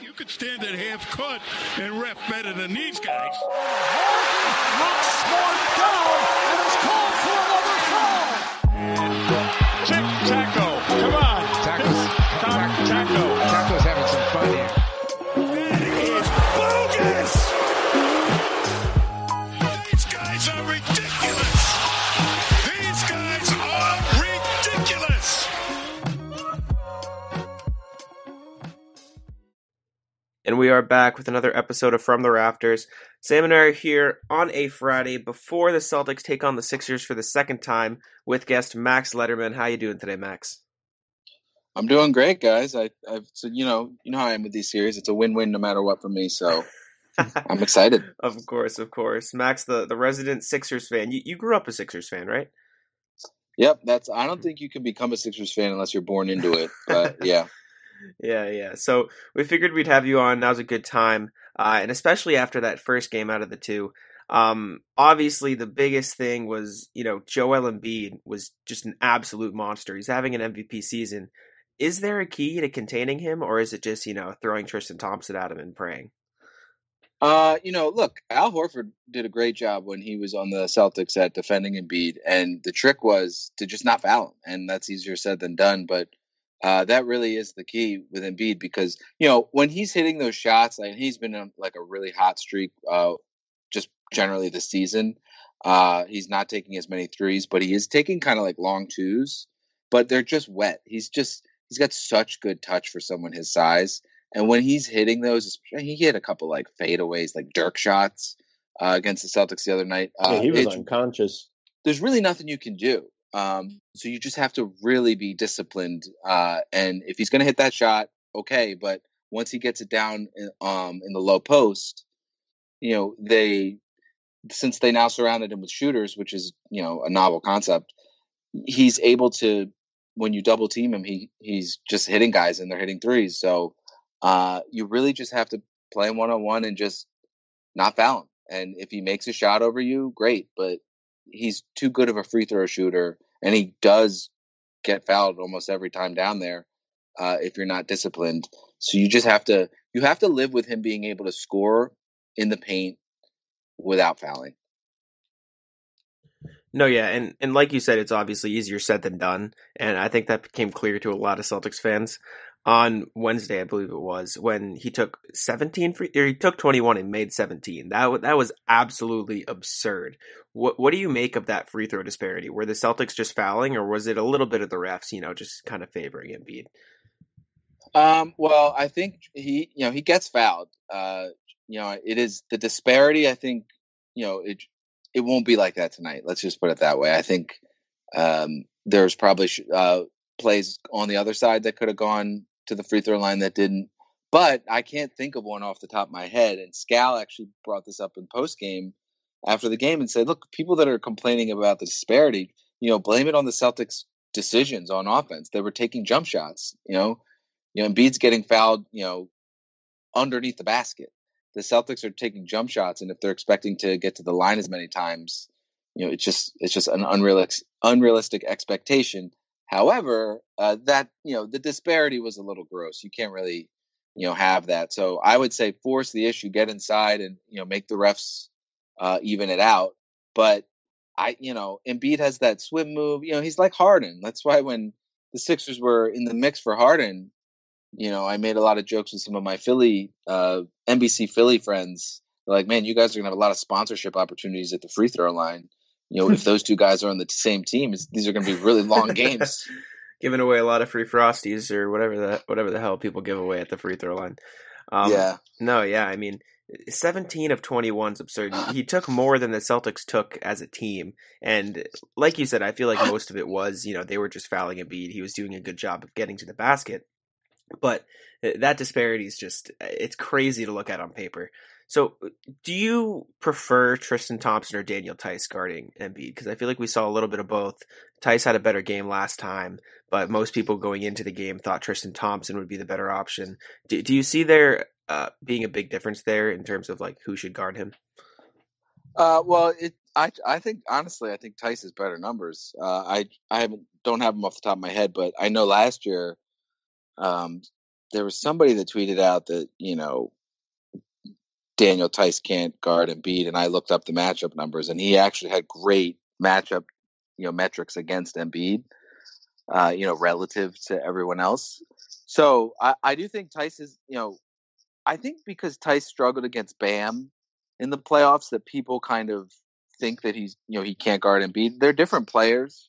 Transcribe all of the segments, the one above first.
You could stand at half court and ref better than these guys. Knocks Smart down and is called And we are back with another episode of From the Rafters. Sam and I are here on a Friday before the Celtics take on the Sixers for the second time with guest Max Letterman. How you doing today, Max? I'm doing great, guys. I, I've so you know you know how I am with these series. It's a win-win no matter what for me. So I'm excited. of course, of course. Max, the, the resident Sixers fan. You, you grew up a Sixers fan, right? Yep, that's. I don't hmm. think you can become a Sixers fan unless you're born into it. But yeah, Yeah, yeah. So we figured we'd have you on. Now's a good time, uh, and especially after that first game out of the two. Um, obviously, the biggest thing was you know Joel Embiid was just an absolute monster. He's having an MVP season. Is there a key to containing him, or is it just you know throwing Tristan Thompson at him and praying? uh, you know, look, Al Horford did a great job when he was on the Celtics at defending Embiid, and the trick was to just not foul him, and that's easier said than done. But uh, that really is the key with Embiid because you know when he's hitting those shots, like he's been on like a really hot streak, uh, just generally this season. Uh, he's not taking as many threes, but he is taking kind of like long twos, but they're just wet. He's just he's got such good touch for someone his size, and when he's hitting those, he hit a couple like fadeaways, like Dirk shots uh, against the Celtics the other night. Uh, yeah, he was unconscious. there's really nothing you can do. Um, so you just have to really be disciplined. Uh, and if he's going to hit that shot, okay. But once he gets it down in, um, in the low post, you know, they, since they now surrounded him with shooters, which is, you know, a novel concept, he's able to, when you double team him, he, he's just hitting guys and they're hitting threes. So uh, you really just have to play him one on one and just not foul him. And if he makes a shot over you, great. But he's too good of a free throw shooter, and he does get fouled almost every time down there uh, if you're not disciplined. So you just have to you have to live with him being able to score in the paint without fouling. No, yeah, and and like you said, it's obviously easier said than done, and I think that became clear to a lot of Celtics fans on Wednesday, I believe it was, when he took 17 free, or he took 21 and made 17. That that was absolutely absurd. What what do you make of that free throw disparity? Were the Celtics just fouling, or was it a little bit of the refs, you know, just kind of favoring Embiid? Um, well, I think he, you know, he gets fouled. Uh, you know, it is the disparity. I think, you know, it it won't be like that tonight. Let's just put it that way. I think um, there's probably uh, plays on the other side that could have gone to the free throw line that didn't. But I can't think of one off the top of my head. And Scal actually brought this up in post game after the game and said, "Look, people that are complaining about the disparity, you know, blame it on the Celtics' decisions on offense. They were taking jump shots. You know, you know, Embiid's getting fouled, you know, underneath the basket. The Celtics are taking jump shots, and if they're expecting to get to the line as many times, you know, it's just it's just an unrealistic unrealistic expectation. However, uh, that you know, the disparity was a little gross. You can't really, you know, have that. So I would say force the issue, get inside, and you know, make the refs uh, even it out. But I, you know, Embiid has that swim move. You know, he's like Harden. That's why when the Sixers were in the mix for Harden, you know, I made a lot of jokes with some of my Philly, uh, NBC Philly friends. Like, man, you guys are gonna have a lot of sponsorship opportunities at the free throw line. You know, if those two guys are on the same team, these are gonna be really long games. Giving away a lot of free frosties or whatever the whatever the hell people give away at the free throw line. Um, yeah, No, yeah, I mean, 17 of 21 is absurd. He- took more than the Celtics took as a team. And like you said, I feel like most of it was, you know, they were just fouling Embiid. He was doing a good job of getting to the basket. But uh, that disparity is just, it's crazy to look at on paper. So do you prefer Tristan Thompson or Daniel Theis guarding Embiid? Because I feel like we saw a little bit of both. Theis had a better game last time, but most people going into the game thought Tristan Thompson would be the better option. Do, do you see there uh, being a big difference there in terms of like who should guard him? Uh, well, it. I I think honestly, I think Theis has better numbers. Uh, I I haven't don't have them off the top of my head, but I know last year, um, there was somebody that tweeted out that you know Daniel Theis can't guard Embiid, and I looked up the matchup numbers, and he actually had great matchup, you know, metrics against Embiid, uh, you know, relative to everyone else. So I, I do think Theis is, you know, I think because Theis struggled against Bam in the playoffs, that people kind of think that he's, you know, he can't guard Embiid. They're different players,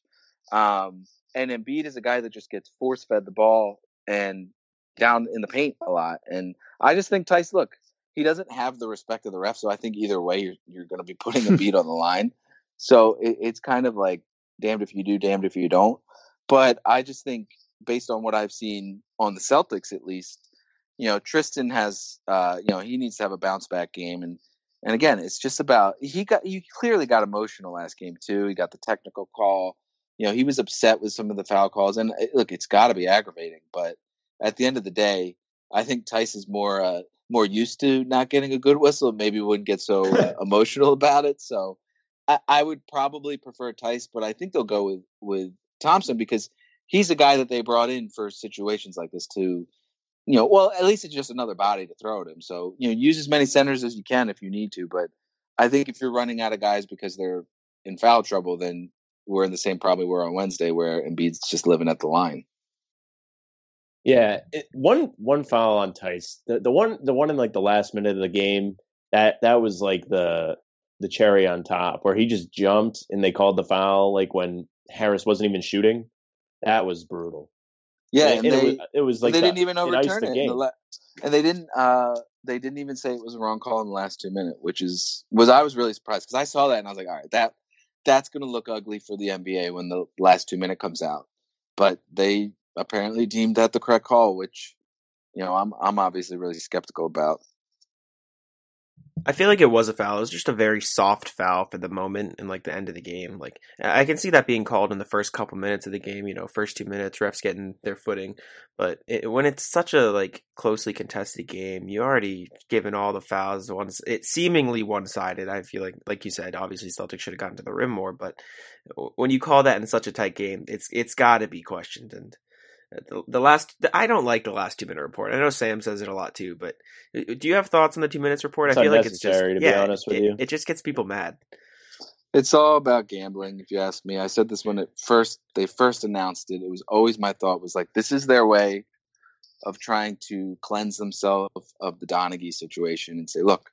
um, and Embiid is a guy that just gets force fed the ball and down in the paint a lot. And I just think Theis, look, he doesn't have the respect of the ref. So I think either way, you're, you're going to be putting Embiid on the line. So it, it's kind of like damned if you do, damned if you don't. But I just think based on what I've seen on the Celtics, at least, you know, Tristan has, uh, you know, he needs to have a bounce back game. And, and again, it's just about, he got, he clearly got emotional last game too. He got the technical call. You know, he was upset with some of the foul calls. And look, it's got to be aggravating. But at the end of the day, I think Theis is more, uh, more used to not getting a good whistle, maybe wouldn't get so uh, emotional about it. So I, I, would probably prefer Theis, but I think they'll go with with Thompson because he's a guy that they brought in for situations like this to, you know, well at least it's just another body to throw at him. So you know, use as many centers as you can if you need to. But I think if you're running out of guys because they're in foul trouble, then we're in the same probably we're on Wednesday where Embiid's just living at the line. Yeah, it, one one foul on Theis. The the one the one in like the last minute of the game that that was like the the cherry on top where he just jumped and they called the foul like when Harris wasn't even shooting. That was brutal. Yeah, and, and, they, it, was, it was like they the, didn't even overturn it, the la- and they didn't. uh They didn't even say it was a wrong call in the last two minutes, which is was I was really surprised because I saw that and I was like, all right, that that's going to look ugly for the NBA when the last two minute comes out. But they apparently deemed that the correct call, which you know, I'm I'm obviously really skeptical about. I feel like it was a foul. It was just a very soft foul for the moment and like the end of the game. Like I can see that being called in the first couple minutes of the game. You know, first two minutes, refs getting their footing. But it, when it's such a like closely contested game, you already given all the fouls. Once it seemingly one sided. I feel like, like you said, obviously Celtics should have gotten to the rim more. But when you call that in such a tight game, it's it's got to be questioned. And the, the last, the, I don't like the last two minute report. I know Sam says it a lot too, but uh, do you have thoughts on the two minutes report? It's I feel like it's just, to yeah, be honest with it, you. it just gets people mad. It's all about gambling, if you ask me. I said this when it first they first announced it. It was always my thought was like, this is their way of trying to cleanse themselves of the Donaghy situation and say, look,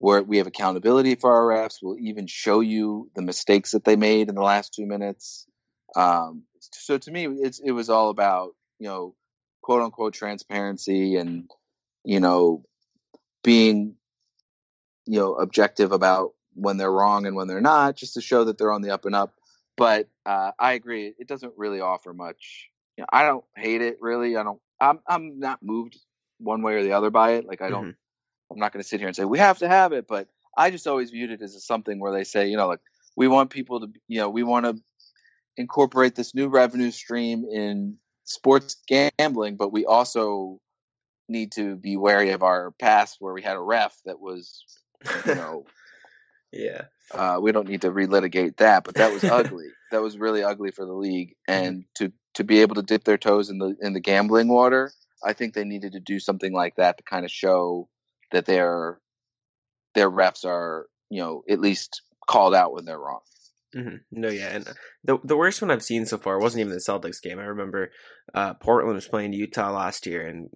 we're, we have accountability for our refs. We'll even show you the mistakes that they made in the last two minutes. Um, so to me, it's it was all about you know quote unquote transparency and you know being you know objective about when they're wrong and when they're not, just to show that they're on the up and up. But uh, I agree, it doesn't really offer much. You know, I don't hate it really. I don't. I'm I'm not moved one way or the other by it. Like I don't. Mm-hmm. I'm not going to sit here and say we have to have it, but I just always viewed it as something where they say, you know, like we want people to, you know, we want to incorporate this new revenue stream in sports gambling, but we also need to be wary of our past where we had a ref that was, you know, yeah. Uh, we don't need to relitigate that, but that was ugly. that was really ugly for the league, mm-hmm. and to to be able to dip their toes in the in the gambling water, I think they needed to do something like that to kind of show that their their refs are, you know, at least called out when they're wrong. Mm-hmm. No, yeah, and the the worst one I've seen so far wasn't even the Celtics game. I remember uh, Portland was playing Utah last year, and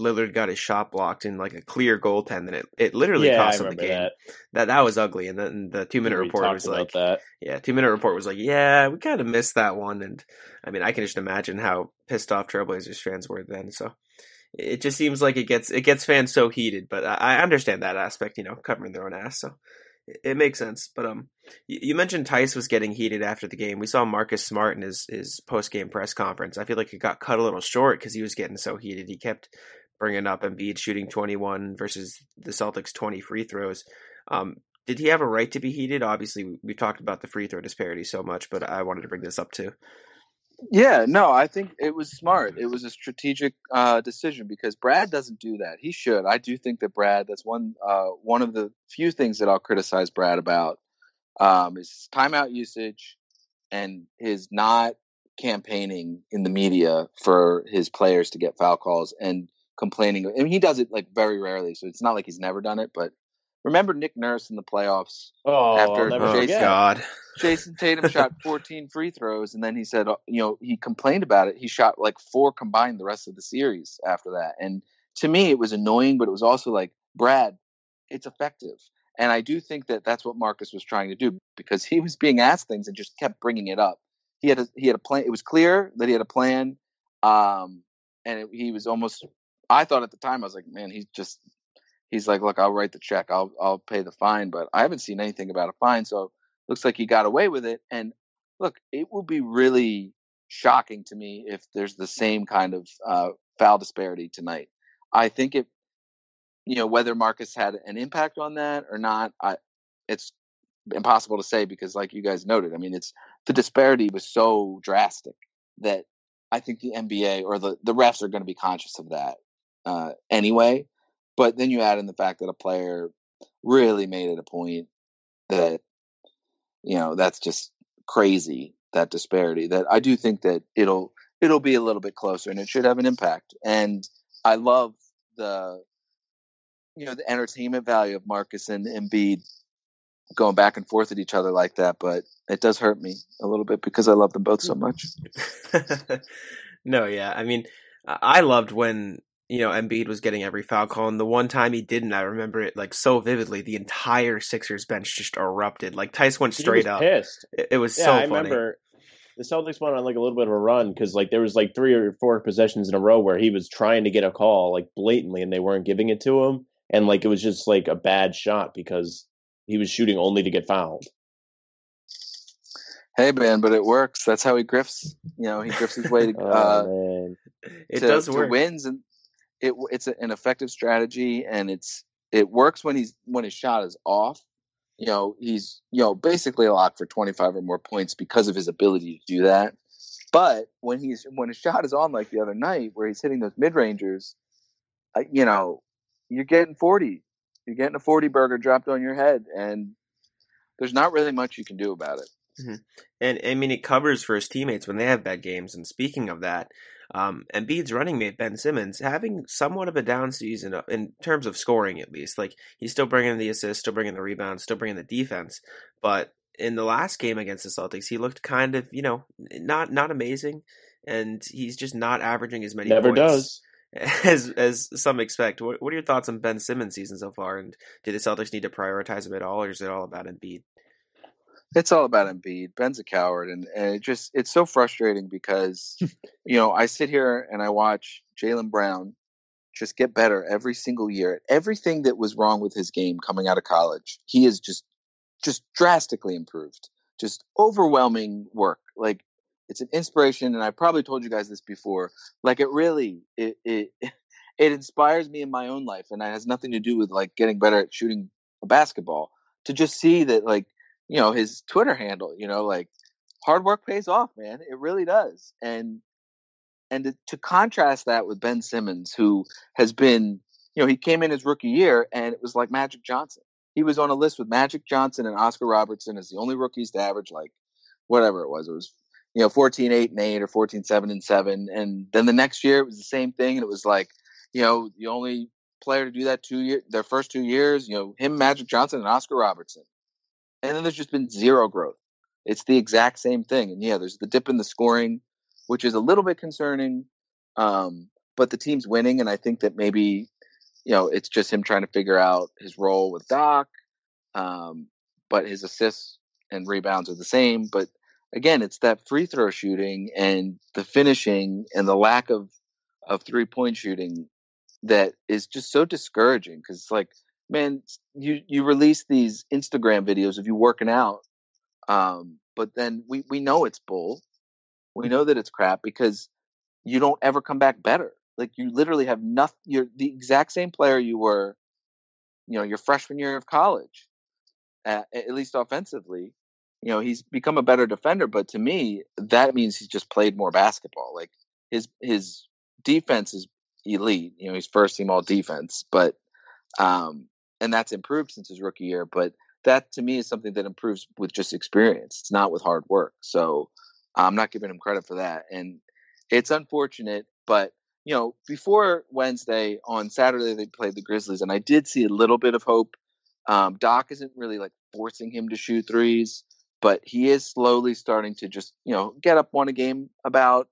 Lillard got his shot blocked in like a clear goaltend, and it, it literally yeah, cost him the game. That. that. that was ugly. And then the two minute report was like, that. yeah, two minute report was like, yeah, we kind of missed that one. And I mean, I can just imagine how pissed off Trailblazers fans were then. So it just seems like it gets it gets fans so heated, but I, I understand that aspect, you know, covering their own ass. So it makes sense. But um, you mentioned Theis was getting heated after the game. We saw Marcus Smart in his his post game press conference. I feel like it got cut a little short because he was getting so heated. He kept bringing up Embiid shooting 21 versus the Celtics 20 free throws. Um, did he have a right to be heated? Obviously, we've talked about the free throw disparity so much, but I wanted to bring this up too. Yeah, no, I think it was smart. It was a strategic uh, decision because Brad doesn't do that. He should. I do think that Brad. That's one uh, one of the few things that I'll criticize Brad about um, is timeout usage and his not campaigning in the media for his players to get foul calls. And complaining. I mean, he does it like very rarely, so it's not like he's never done it. But remember Nick Nurse in the playoffs Oh, After- I'll never Oh Jason- forget. God. Jayson Tatum shot 14 free throws, and then he said, uh, you know, he complained about it. He shot like four combined the rest of the series after that. And to me, it was annoying, but it was also like, Brad, it's effective. And I do think that that's what Marcus was trying to do because he was being asked things and just kept bringing it up. He had a, he had a plan. It was clear that he had a plan, um, and it, he was almost. I thought at the time I was like, man, he's just. He's like, look, I'll write the check. I'll I'll pay the fine, but I haven't seen anything about a fine. So looks like he got away with it. And look, it will be really shocking to me if there's the same kind of uh, foul disparity tonight. I think it, you know, whether Marcus had an impact on that or not, I, it's impossible to say because, like you guys noted, I mean, it's the disparity was so drastic that I think the NBA or the the refs are going to be conscious of that uh, anyway. But then you add in the fact that a player really made it a point that you know that's just crazy that disparity that i do think that it'll it'll be a little bit closer and it should have an impact and i love the you know the entertainment value of marcus and Embiid going back and forth at each other like that but it does hurt me a little bit because i love them both so much no, yeah. I mean, I I loved when you know Embiid was getting every foul call, and the one time he didn't, I remember it like so vividly. The entire Sixers bench just erupted. Like Theis went He straight was up. Pissed. It, it was Yeah, so I funny. remember the Celtics went on like a little bit of a run because like there was like three or four possessions in a row where he was trying to get a call like blatantly and they weren't giving it to him, and like it was just like a bad shot because he was shooting only to get fouled. hey man but it works that's how he grifts you know he grifts his way to uh, Oh man, It to, does to work. wins and it it's an effective strategy and it's it works when he's when his shot is off. You know he's you know basically a lock for 25 or more points because of his ability to do that. But when he's when his shot is on like the other night where he's hitting those mid-rangers uh, you know you're getting 40 you're getting a 40 burger dropped on your head and there's not really much you can do about it. And I mean, it covers for his teammates when they have bad games. And speaking of that, um, Embiid's running mate Ben Simmons having somewhat of a down season uh, in terms of scoring, at least. Like he's still bringing the assists, still bringing the rebounds, still bringing the defense. But in the last game against the Celtics, he looked kind of, you know, not not amazing, and he's just not averaging as many. never points does. as as some expect. What, what are your thoughts on Ben Simmons' season so far? And do the Celtics need to prioritize him at all, or is it all about Embiid? It's all about Embiid. Ben's a coward, and, and it just it's so frustrating because you know I sit here and I watch Jaylen Brown just get better every single year. Everything that was wrong with his game coming out of college, he is just just drastically improved. Just overwhelming work. Like it's an inspiration, and I probably told you guys this before. Like it really it it it inspires me in my own life, and it has nothing to do with like getting better at shooting a basketball. To just see that like you know his Twitter handle, you know, like hard work pays off, man. It really does. And and to, to contrast that with Ben Simmons, who has been, you know, he came in his rookie year and it was like Magic Johnson. He was on a list with Magic Johnson and Oscar Robertson as the only rookies to average like whatever it was. It was you know 14 8 and 8 or 14 7 and 7 and then the next year it was the same thing and it was like you know the only player to do that two year their first two years you know him magic johnson and oscar robertson and then there's just been zero growth. It's the exact same thing. And yeah, there's the dip in the scoring, which is a little bit concerning. Um, but the team's winning, and I think that maybe, you know, it's just him trying to figure out his role with Doc. Um, but his assists and rebounds are the same. But again, it's that free throw shooting and the finishing and the lack of of three point shooting that is just so discouraging because it's like man, you you release these Instagram videos of you working out, um, but then we we know it's bull. We know that it's crap because you don't ever come back better. Like you literally have nothing. You're the exact same player you were, you know, your freshman year of college, at, at least offensively. You know, he's become a better defender, but to me, that means he's just played more basketball. Like his his defense is elite. You know, he's first team all defense, but um, and that's improved since his rookie year. But that to me is something that improves with just experience. It's not with hard work. So I'm not giving him credit for that. And it's unfortunate, but you know, before Wednesday on Saturday they played the Grizzlies, and I did see a little bit of hope. Um, Doc isn't really like forcing him to shoot threes, but he is slowly starting to just you know get up one a game. About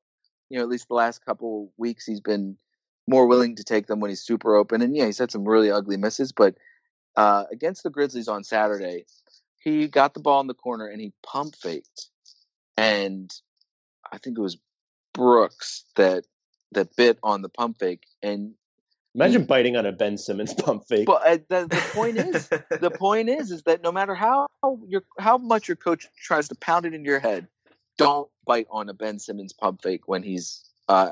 you know at least the last couple weeks he's been more willing to take them when he's super open. And yeah, he's had some really ugly misses, but uh, against the Grizzlies on Saturday, he got the ball in the corner and he pump faked, and I think it was Brooks that that bit on the pump fake, and Imagine biting on a Ben Simmons pump fake. But uh, the, the point is, the point is, is that no matter how your how much your coach tries to pound it into your head, don't bite on a Ben Simmons pump fake when he's uh,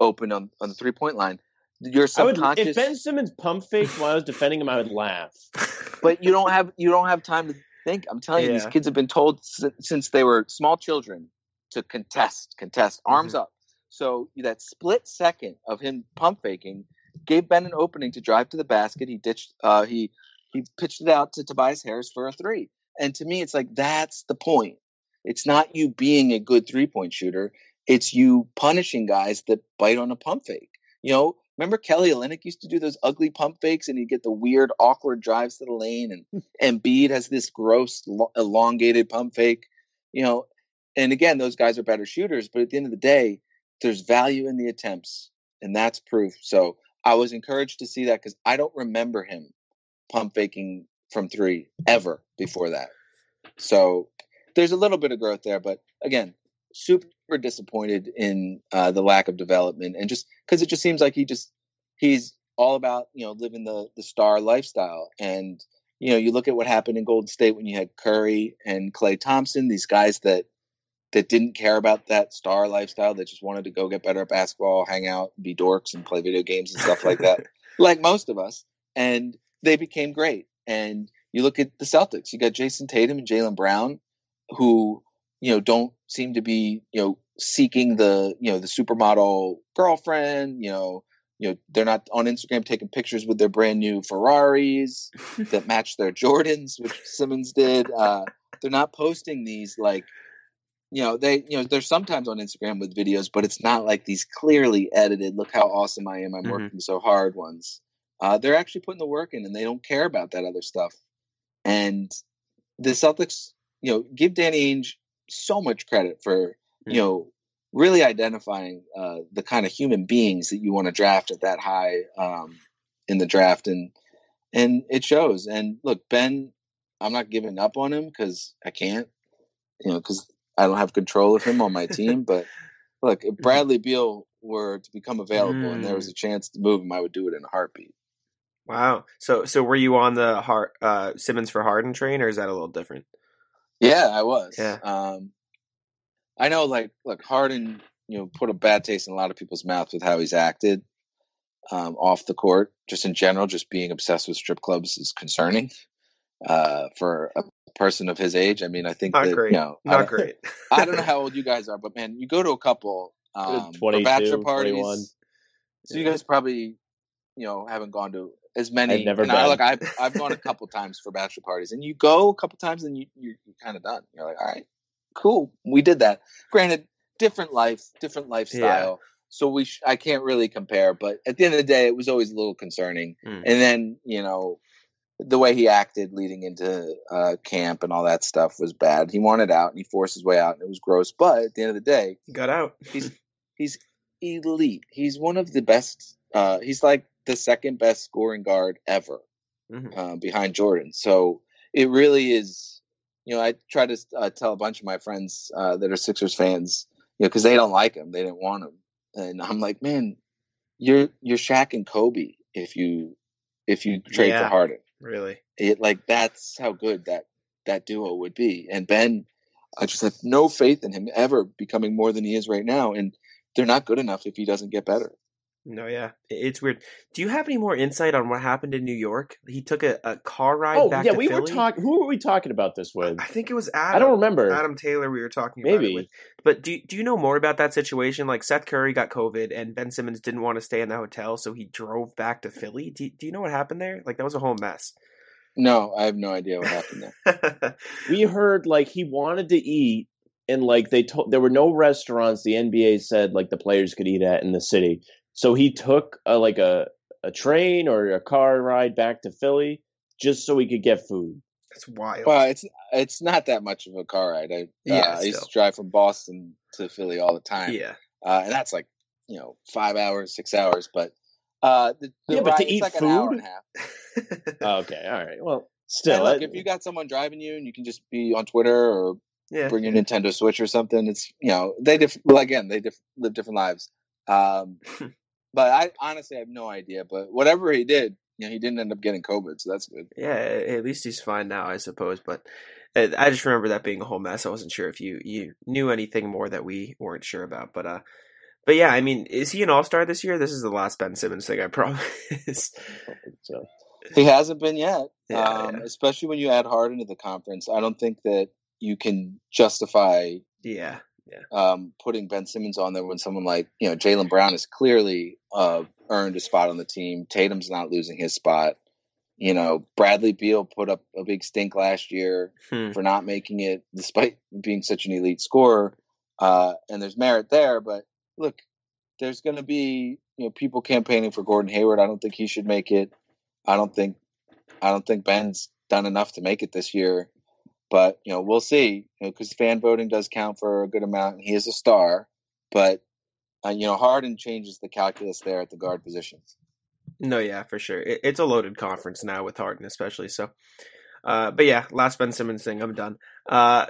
open on, on the three point line. Your I would, if Ben Simmons pump faked while I was defending him, I would laugh. but you don't have you don't have time to think. I'm telling you, these kids have been told since, since they were small children to contest, contest, arms up. So that split second of him pump faking gave Ben an opening to drive to the basket. He ditched, uh, he he pitched it out to Tobias Harris for a three. And to me, it's like that's the point. It's not you being a good three point shooter. It's you punishing guys that bite on a pump fake. You know, remember Kelly Olynyk used to do those ugly pump fakes, and he'd get the weird, awkward drives to the lane, and hmm. Embiid has this gross, lo- elongated pump fake. You know, and again, those guys are better shooters, but at the end of the day, there's value in the attempts, and that's proof. So I was encouraged to see that because I don't remember him pump faking from three ever before that. So there's a little bit of growth there, but again, super disappointed in uh, the lack of development and just because it just seems like he just he's all about you know living the the star lifestyle. And you know you look at what happened in Golden State when you had Curry and Klay Thompson these guys that that didn't care about that star lifestyle that just wanted to go get better at basketball hang out be dorks and play video games and stuff like that like most of us and they became great. And you look at the Celtics you got Jayson Tatum and Jaylen Brown who you know don't seem to be you know seeking the you know the supermodel girlfriend you know you know they're not on Instagram taking pictures with their brand new Ferraris that match their Jordans which Simmons did uh they're not posting these like you know they you know they're sometimes on Instagram with videos but it's not like these clearly edited look how awesome I am I'm Mhm. working so hard ones uh they're actually putting the work in and they don't care about that other stuff and the Celtics you know give Danny Ainge so much credit for you know really identifying uh, the kind of human beings that you want to draft at that high um, in the draft and and it shows and look Ben I'm not giving up on him because I can't you know because I don't have control of him on my team but look if Bradley Beal were to become available and there was a chance to move him I would do it in a heartbeat Wow. So so were you on the Har- uh, Simmons for Harden train, or is that a little different? Yeah, I was. Yeah. Um, I know, like, look, Harden, you know, put a bad taste in a lot of people's mouths with how he's acted um, off the court. Just in general, just being obsessed with strip clubs is concerning uh, for a person of his age. I mean, I think Not that, great. you know, I Not don't- great. I don't know how old you guys are, but man, you go to a couple um, bachelor parties. 21. So you guys probably, you know, haven't gone to as many. I've never and I, been. like I've I've gone a couple times for bachelor parties, and you go a couple times, and you you're, you're kind of done. You're like, all right, cool, we did that. Granted, different life, different lifestyle. So we, sh- I can't really compare, but at the end of the day, it was always a little concerning. Mm. And then, you know, the way he acted leading into uh, camp and all that stuff was bad. He wanted out and he forced his way out, and it was gross. But at the end of the day, You got out. he's he's elite. He's one of the best. Uh, he's like the second best scoring guard ever, Mhm. uh, behind Jordan. So it really is. You know, I try to uh, tell a bunch of my friends uh, that are Sixers fans, you know, because they don't like him, they didn't want him, and I'm like, man, you're you're Shaq and Kobe if you if you trade Yeah. for Harden Really. it like that's how good that that duo would be. And Ben, I just have no faith in him ever becoming more than he is right now. And they're not good enough if he doesn't get better. No, yeah, it's weird. Do you have any more insight on what happened in New York? He took a, a car ride Oh back yeah, to we were talking. Who were we talking about this with? I think it was Adam. I don't remember. Adam Taylor. We were talking about it Maybe. with. But do do you know more about that situation? Like Seth Curry got COVID, and Ben Simmons didn't want to stay in the hotel, so he drove back to Philly. Do do you know what happened there? Like that was a whole mess. No, I have no idea what happened there. we heard like he wanted to eat and like they told there were no restaurants the NBA said like the players could eat at in the city. So he took a, like a a train or a car ride back to Philly just so he could get food. That's wild. Well, it's it's not that much of a car ride. I, Yeah, uh, I used to drive from Boston to Philly all the time. yeah. uh, and that's like you know five hours, six hours. But uh, the, the Yeah, but to eat like food? and a half. Oh, okay, all right. Well, still, look, that- if you got someone driving you and you can just be on Twitter or yeah. bring your Nintendo Switch or something, it's you know they diff- well again they diff- live different lives. Um, but I honestly have no idea. But whatever he did, you know, he didn't end up getting COVID, so that's good. Yeah, at least he's fine now, I suppose. But uh, I just remember that being a whole mess. I wasn't sure if you you knew anything more that we weren't sure about. But uh, but yeah, I mean, is he an All Star this year? This is the last Ben Simmons thing, I promise. so He hasn't been yet, Yeah, um, yeah. especially when you add Harden to the conference. I don't think that you can justify yeah, um, putting Ben Simmons on there when someone like you know Jaylen Brown has clearly uh, earned a spot on the team. Tatum's not losing his spot. You know, Bradley Beal put up a big stink last year Hmm. for not making it, despite being such an elite scorer. Uh, and there's merit there, but look, there's going to be you know people campaigning for Gordon Hayward. I don't think he should make it. I don't think I don't think Ben's done enough to make it this year. But you know, we'll see. Because fan voting does count for a good amount, and he is a star. But uh, you know, Harden changes the calculus there at the guard positions. no, yeah, for sure. It, it's a loaded conference now with Harden, especially. So, uh, but yeah, last Ben Simmons thing, I'm done. Uh,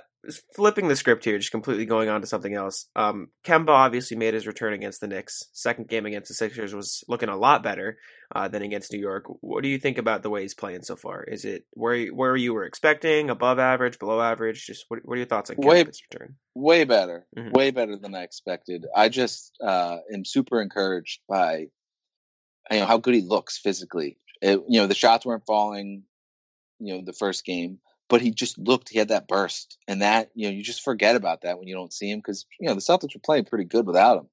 flipping the script here, just completely going on to something else. Um, Kemba obviously made his return against the Knicks. Second game against the Sixers was looking a lot better uh, than against New York. What do you think about the way he's playing so far? Is it where where you were expecting, above average, below average? Just what, what are your thoughts on Way- Kemba's return? Way better, Mhm. way better than I expected. I just uh, am super encouraged by you know how good he looks physically. It, you know, the shots weren't falling. You know, the first game, but he just looked. He had that burst, and that you know you just forget about that when you don't see him because you know the Celtics were playing pretty good without him.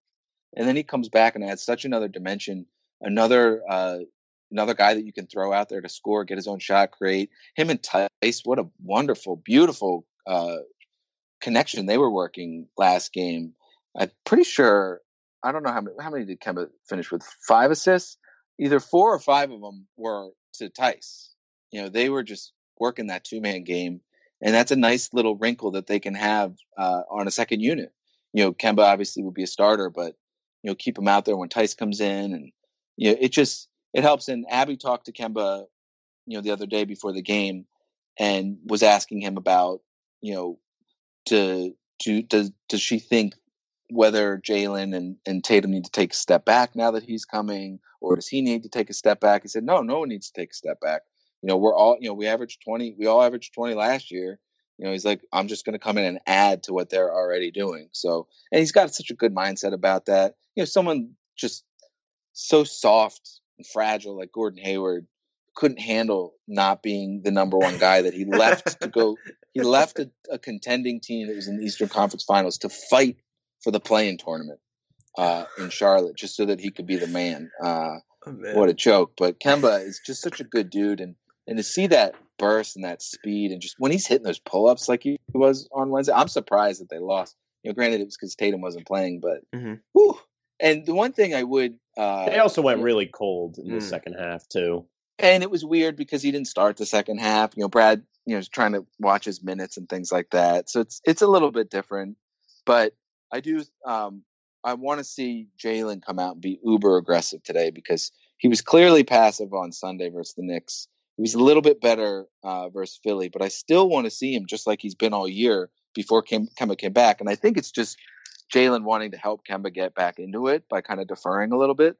And then he comes back and adds such another dimension, another uh, another guy that you can throw out there to score, get his own shot, create. Him and Theis, what a wonderful, beautiful uh, connection they were working last game. I'm pretty sure. I don't know how many. How many did Kemba finish with? Five assists. Either four or five of them were to Theis. You know, they were just working that two man game, and that's a nice little wrinkle that they can have uh, on a second unit. You know, Kemba obviously will be a starter, but you know, keep him out there when Theis comes in, and you know, it just it helps. And Abby talked to Kemba, you know, the other day before the game, and was asking him about, you know, to to does does she think whether Jaylen and, and Tatum need to take a step back now that he's coming, or does he need to take a step back? He said, No, no one needs to take a step back. You know, we're all you know, we averaged twenty, we all averaged twenty last year. You know, he's like, I'm just gonna come in and add to what they're already doing. So and he's got such a good mindset about that. You know, someone just so soft and fragile like Gordon Hayward couldn't handle not being the number one guy that he left to go he left a, a contending team that was in the Eastern Conference Finals to fight for the play-in tournament uh, in Charlotte, just so that he could be the man. Uh, Oh, man. what a joke! But Kemba is just such a good dude, and and to see that burst and that speed, and just when he's hitting those pull ups like he was on Wednesday, I'm surprised that they lost. You know, granted it was because Tatum wasn't playing, but Mhm. whew. and the one thing I would uh, they also went really cold in the Mm. second half too. and it was weird because he didn't start the second half. You know, Brad, you know, is trying to watch his minutes and things like that. So it's it's a little bit different. But I do um I want to see Jaylen come out and be uber aggressive today because he was clearly passive on Sunday versus the Knicks. He was a little bit better uh, versus Philly, but I still want to see him just like he's been all year before Kem- Kemba came back. And I think it's just Jaylen wanting to help Kemba get back into it by kind of deferring a little bit.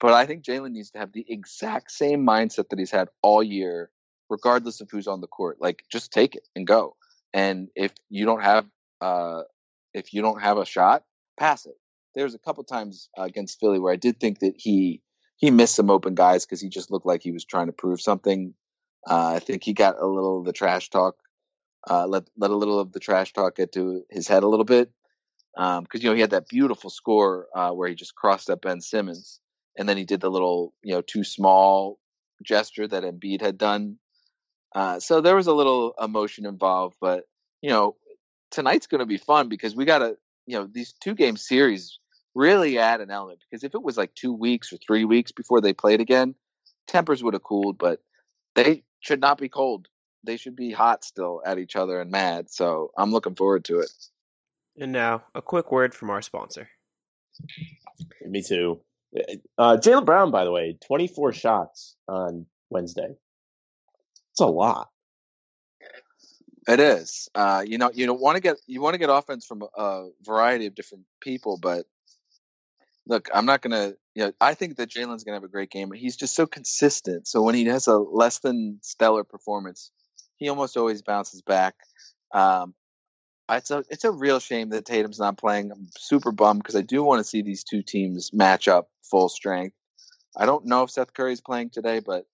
But I think Jaylen needs to have the exact same mindset that he's had all year, regardless of who's on the court. Like, just take it and go. And if you don't have, uh, if you don't have a shot, pass it. There's a couple times uh, against Philly where I did think that he he missed some open guys because he just looked like he was trying to prove something. Uh, I think he got a little of the trash talk, uh, let let a little of the trash talk get to his head a little bit, because you know he had that beautiful score uh, where he just crossed up Ben Simmons, and then he did the little you know too small gesture that Embiid had done. Uh, so there was a little emotion involved, but you know tonight's going to be fun because we got to you know these two game series really add an element because if it was like two weeks or three weeks before they played again, tempers would have cooled, but they should not be cold. They should be hot still at each other and mad. So I'm looking forward to it. And now, a quick word from our sponsor. Me too. Uh, Jaylen Brown, by the way, 24 shots on Wednesday. It's a lot. It is. Uh, you know, you don't want to get you want to get offense from a variety of different people, but look, I'm not gonna. You know, I think that Jaylen's gonna have a great game, but he's just so consistent. So when he has a less than stellar performance, he almost always bounces back. Um, it's a it's a real shame that Tatum's not playing. I'm super bummed because I do want to see these two teams match up full strength. I don't know if Seth Curry's playing today, but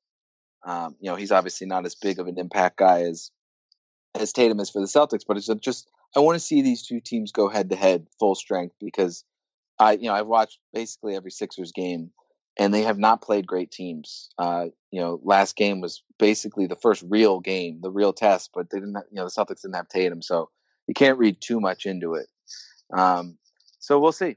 um, you know he's obviously not as big of an impact guy as as Tatum is for the Celtics. But it's just I want to see these two teams go head to head full strength because I you know I've watched basically every Sixers game and they have not played great teams. Uh, you know, last game was basically the first real game, the real test, but they didn't. You know, the Celtics didn't have Tatum, so you can't read too much into it. Um, so we'll see.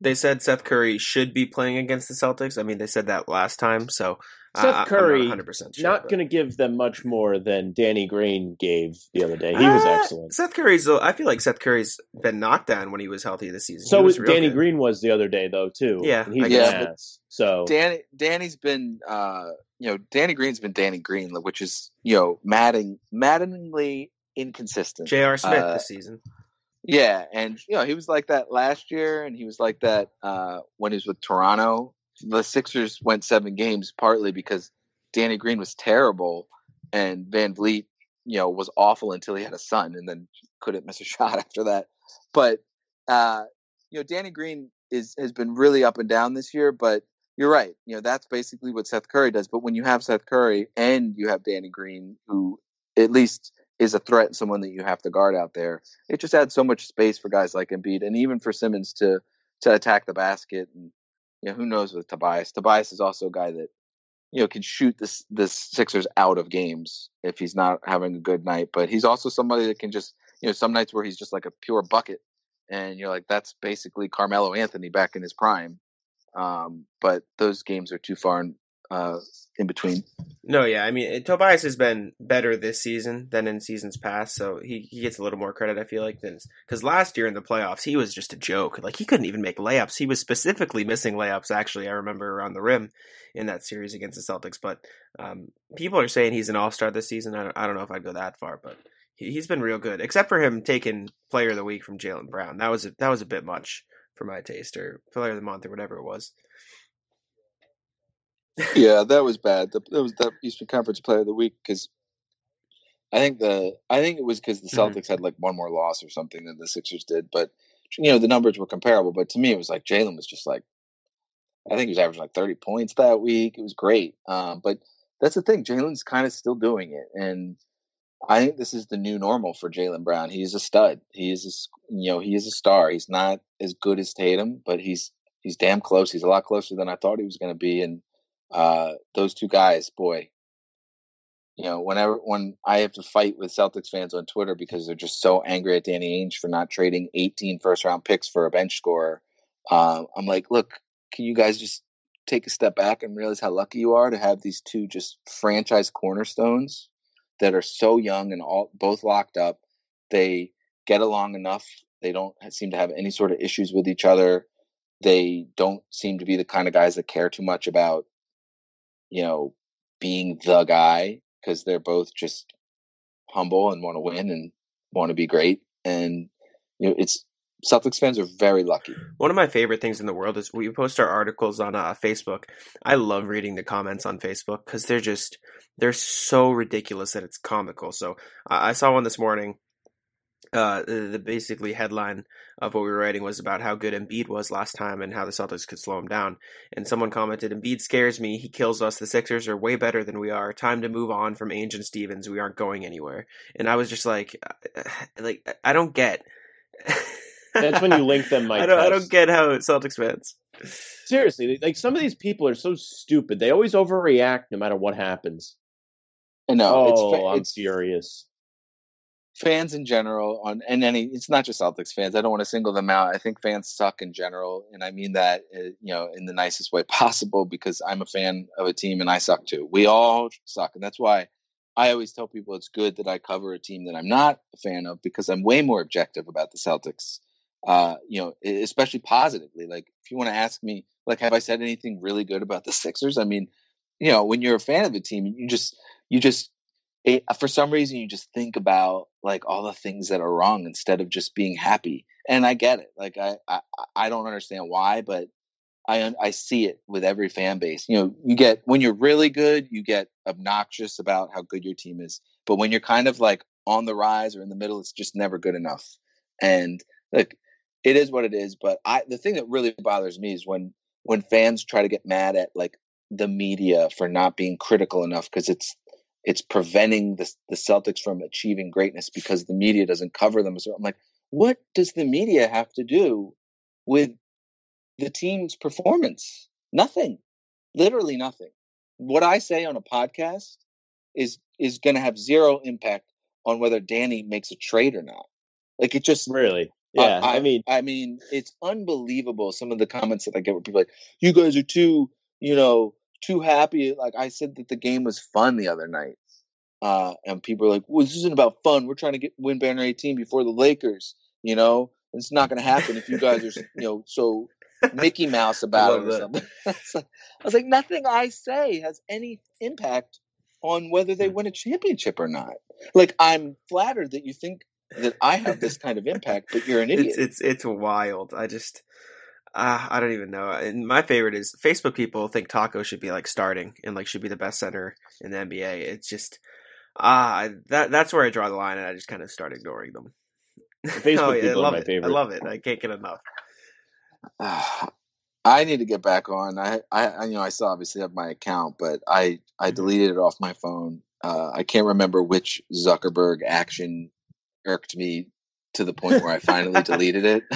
They said Seth Curry should be playing against the Celtics. I mean, they said that last time, so Seth I, Curry not sure, not going to give them much more than Danny Green gave the other day. He was Uh, excellent. Seth Curry's. I feel like Seth Curry's been knocked down when he was healthy this season. So He was was Danny good. Green was the other day though too. Yeah, and he's I an guess. ass. So Danny Danny's been uh, you know Danny Green's been Danny Green, which is you know maddening, maddeningly inconsistent. J.R. Smith Uh, this season. Yeah, and you know he was like that last year, and he was like that uh, when he was with Toronto. The Sixers went seven games partly because Danny Green was terrible, and VanVleet, you know, was awful until he had a son, and then couldn't miss a shot after that. But uh, you know, Danny Green is has been really up and down this year. But you're right, you know, that's basically what Seth Curry does. But when you have Seth Curry and you have Danny Green, who at least is a threat and someone that you have to guard out there, it just adds so much space for guys like Embiid and even for Simmons to to attack the basket. And you know, who knows with Tobias? Tobias is also a guy that you know can shoot this this Sixers out of games if he's not having a good night. But he's also somebody that can just you know some nights where he's just like a pure bucket, and you're like that's basically Carmelo Anthony back in his prime. Um, but those games are too far in, uh, in between. No, yeah, I mean Tobias has been better this season than in seasons past, so he, he gets a little more credit. I feel like because last year in the playoffs he was just a joke. Like he couldn't even make layups. He was specifically missing layups. Actually, I remember around the rim in that series against the Celtics. But um, people are saying he's an all star this season. I don't, I don't know if I'd go that far, but he, he's been real good. Except for him taking Player of the Week from Jaylen Brown. That was a, that was a bit much for my taste, or Player of the Month, or whatever it was. Yeah, that was bad. The, that was the Eastern Conference Player of the Week because I think the I think it was because the Mhm. Celtics had like one more loss or something than the Sixers did, but you know the numbers were comparable. But to me, it was like Jaylen was just like I think he was averaging like thirty points that week. It was great, um, but that's the thing. Jaylen's kind of still doing it, and I think this is the new normal for Jaylen Brown. He's a stud. He is a you know he is a star. He's not as good as Tatum, but he's he's damn close. He's a lot closer than I thought he was going to be, and uh, those two guys, boy, you know, whenever when I have to fight with Celtics fans on Twitter because they're just so angry at Danny Ainge for not trading 18 first round picks for a bench scorer, uh, I'm like, look, can you guys just take a step back and realize how lucky you are to have these two just franchise cornerstones that are so young and all both locked up. They get along enough. They don't seem to have any sort of issues with each other. They don't seem to be the kind of guys that care too much about you know, being the guy because they're both just humble and want to win and want to be great. And you know, it's Celtics fans are very lucky. One of my favorite things in the world is we post our articles on uh, Facebook. I love reading the comments on Facebook because they're just they're so ridiculous that it's comical. So I I saw one this morning. Uh, the, the basically headline of what we were writing was about how good Embiid was last time and how the Celtics could slow him down. And someone commented, "Embiid scares me. He kills us. The Sixers are way better than we are. Time to move on from Ainge and Stevens. We aren't going anywhere." And I was just like, like I don't get. That's when you link them, Mike I don't. I don't get how Celtics fans. seriously, like some of these people are so stupid. They always overreact no matter what happens. And no, oh, it's fa- I'm it's furious. Fans in general on and any it's not just Celtics fans. I don't want to single them out. I think fans suck in general, and I mean that uh, you know in the nicest way possible because I'm a fan of a team and I suck too. We all suck, and that's why I always tell people it's good that I cover a team that I'm not a fan of because I'm way more objective about the Celtics. Uh, you know, especially positively. Like if you want to ask me, like, have I said anything really good about the Sixers? I mean, you know, when you're a fan of a team, you just you just it, for some reason you just think about like all the things that are wrong instead of just being happy. And I get it. Like I I, I don't understand why, but I I see it with every fan base. You know, you get when you're really good, you get obnoxious about how good your team is. But when you're kind of like on the rise or in the middle, it's just never good enough. And like it is what it is. But I the thing that really bothers me is when when fans try to get mad at like the media for not being critical enough because it's it's preventing the, the Celtics from achieving greatness because the media doesn't cover them. So I'm like, what does the media have to do with the team's performance? Nothing, literally nothing. What I say on a podcast is is going to have zero impact on whether Danny makes a trade or not. Like it just really. Yeah, I, I, mean, I mean, it's unbelievable. Some of the comments that I get where people are like, "You guys are too, you know, too happy. Like I said that the game was fun the other night. Uh, and people are like, well, this isn't about fun. We're trying to get win banner 18 before the Lakers, you know? It's not going to happen if you guys are, you know, so Mickey Mouse about it or that. something. I was like, nothing I say has any impact on whether they win a championship or not. Like, I'm flattered that you think that I have this kind of impact, but you're an idiot. It's it's it's wild. I just uh, I don't even know. And my favorite is Facebook people think Tacko should be like starting and like should be the best center in the NBA. It's just ah uh, that that's where I draw the line, and I just kind of start ignoring them. Facebook oh, yeah, I people are love my it. favorite. I love it. I can't get enough. I need to get back on. I, I, I, you know, I still obviously have my account, but I, I deleted it off my phone. Uh, I can't remember which Zuckerberg action irked me to the point where I finally deleted it.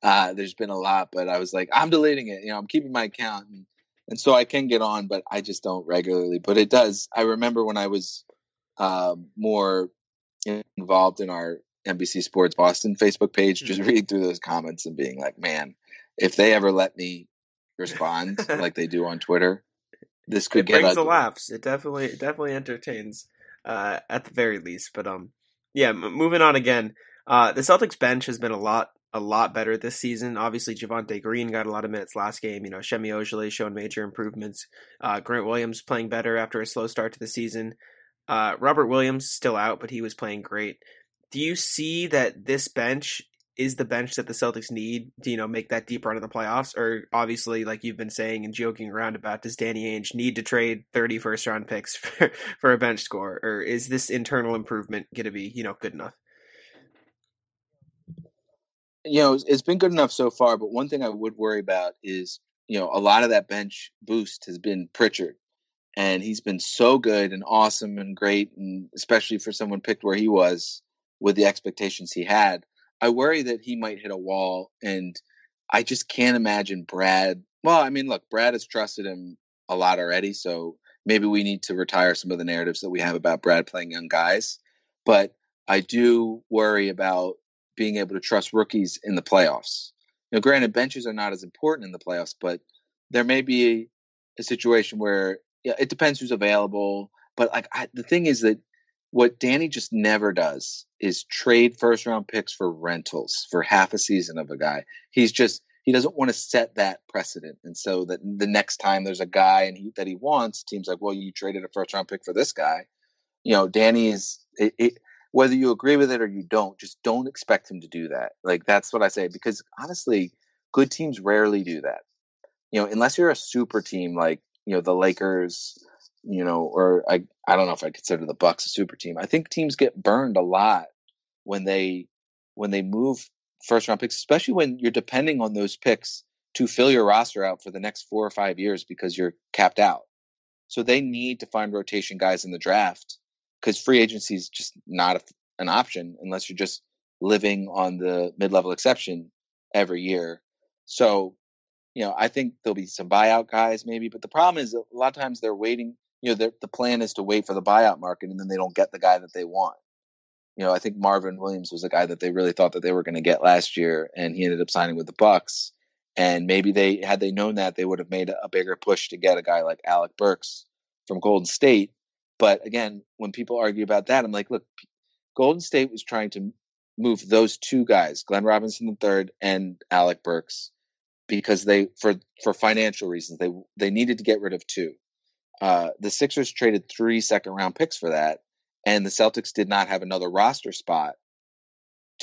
Uh, there's been a lot, but I was like, I'm deleting it. You know, I'm keeping my account, and, and so I can get on, but I just don't regularly. But it does. I remember when I was uh, more involved in our NBC Sports Boston Facebook page, just reading through those comments and being like, man, if they ever let me respond like they do on Twitter, this could It get brings the laughs. It definitely it definitely entertains uh, at the very least. But um, yeah. M- moving on again. Uh, the Celtics bench has been a lot a lot better this season. Obviously, Javonte Green got a lot of minutes last game. You know, Semi Ojeleye showing major improvements. Uh, Grant Williams playing better after a slow start to the season. Uh, Robert Williams still out, but he was playing great. Do you see that this bench is the bench that the Celtics need to, you know, make that deep run in the playoffs? Or obviously, like you've been saying and joking around about, does Danny Ainge need to trade 30 first round picks for, for a bench score? Or is this internal improvement going to be, you know, good enough? You know, it's, been good enough so far. But one thing I would worry about is, you know, a lot of that bench boost has been Pritchard, and he's been so good and awesome and great, and especially for someone picked where he was with the expectations he had. I worry that he might hit a wall, and I just can't imagine Brad. Well, I mean, look, Brad has trusted him a lot already, so maybe we need to retire some of the narratives that we have about Brad playing young guys. But I do worry about being able to trust rookies in the playoffs. You know, granted, benches are not as important in the playoffs, but there may be a situation where yeah, it depends who's available. But like I, the thing is that what Danny just never does is trade first round picks for rentals for half a season of a guy. He's just he doesn't want to set that precedent, and so that the next time there's a guy and he, that he wants, teams like, well, you traded a first round pick for this guy. You know, Danny is it, it, whether you agree with it or you don't, just don't expect him to do that. Like that's what I say because honestly, good teams rarely do that. You know, unless you're a super team like you know the Lakers, you know, or I I don't know if I consider the Bucks a super team. I think teams get burned a lot when they when they move first round picks, especially when you're depending on those picks to fill your roster out for the next four or five years because you're capped out. So they need to find rotation guys in the draft because free agency is just not a, an option unless you're just living on the mid-level exception every year. So, you know, I think there'll be some buyout guys maybe, but the problem is a lot of times they're waiting. You know, the plan is to wait for the buyout market, and then they don't get the guy that they want. You know, I think Marvin Williams was a guy that they really thought that they were going to get last year, and he ended up signing with the Bucks. And maybe they had they known that they would have made a bigger push to get a guy like Alec Burks from Golden State. But again, when people argue about that, I'm like, look, Golden State was trying to move those two guys, Glenn Robinson III and Alec Burks, because they for for financial reasons they they needed to get rid of two. Uh, the Sixers traded three second round picks for that, and the Celtics did not have another roster spot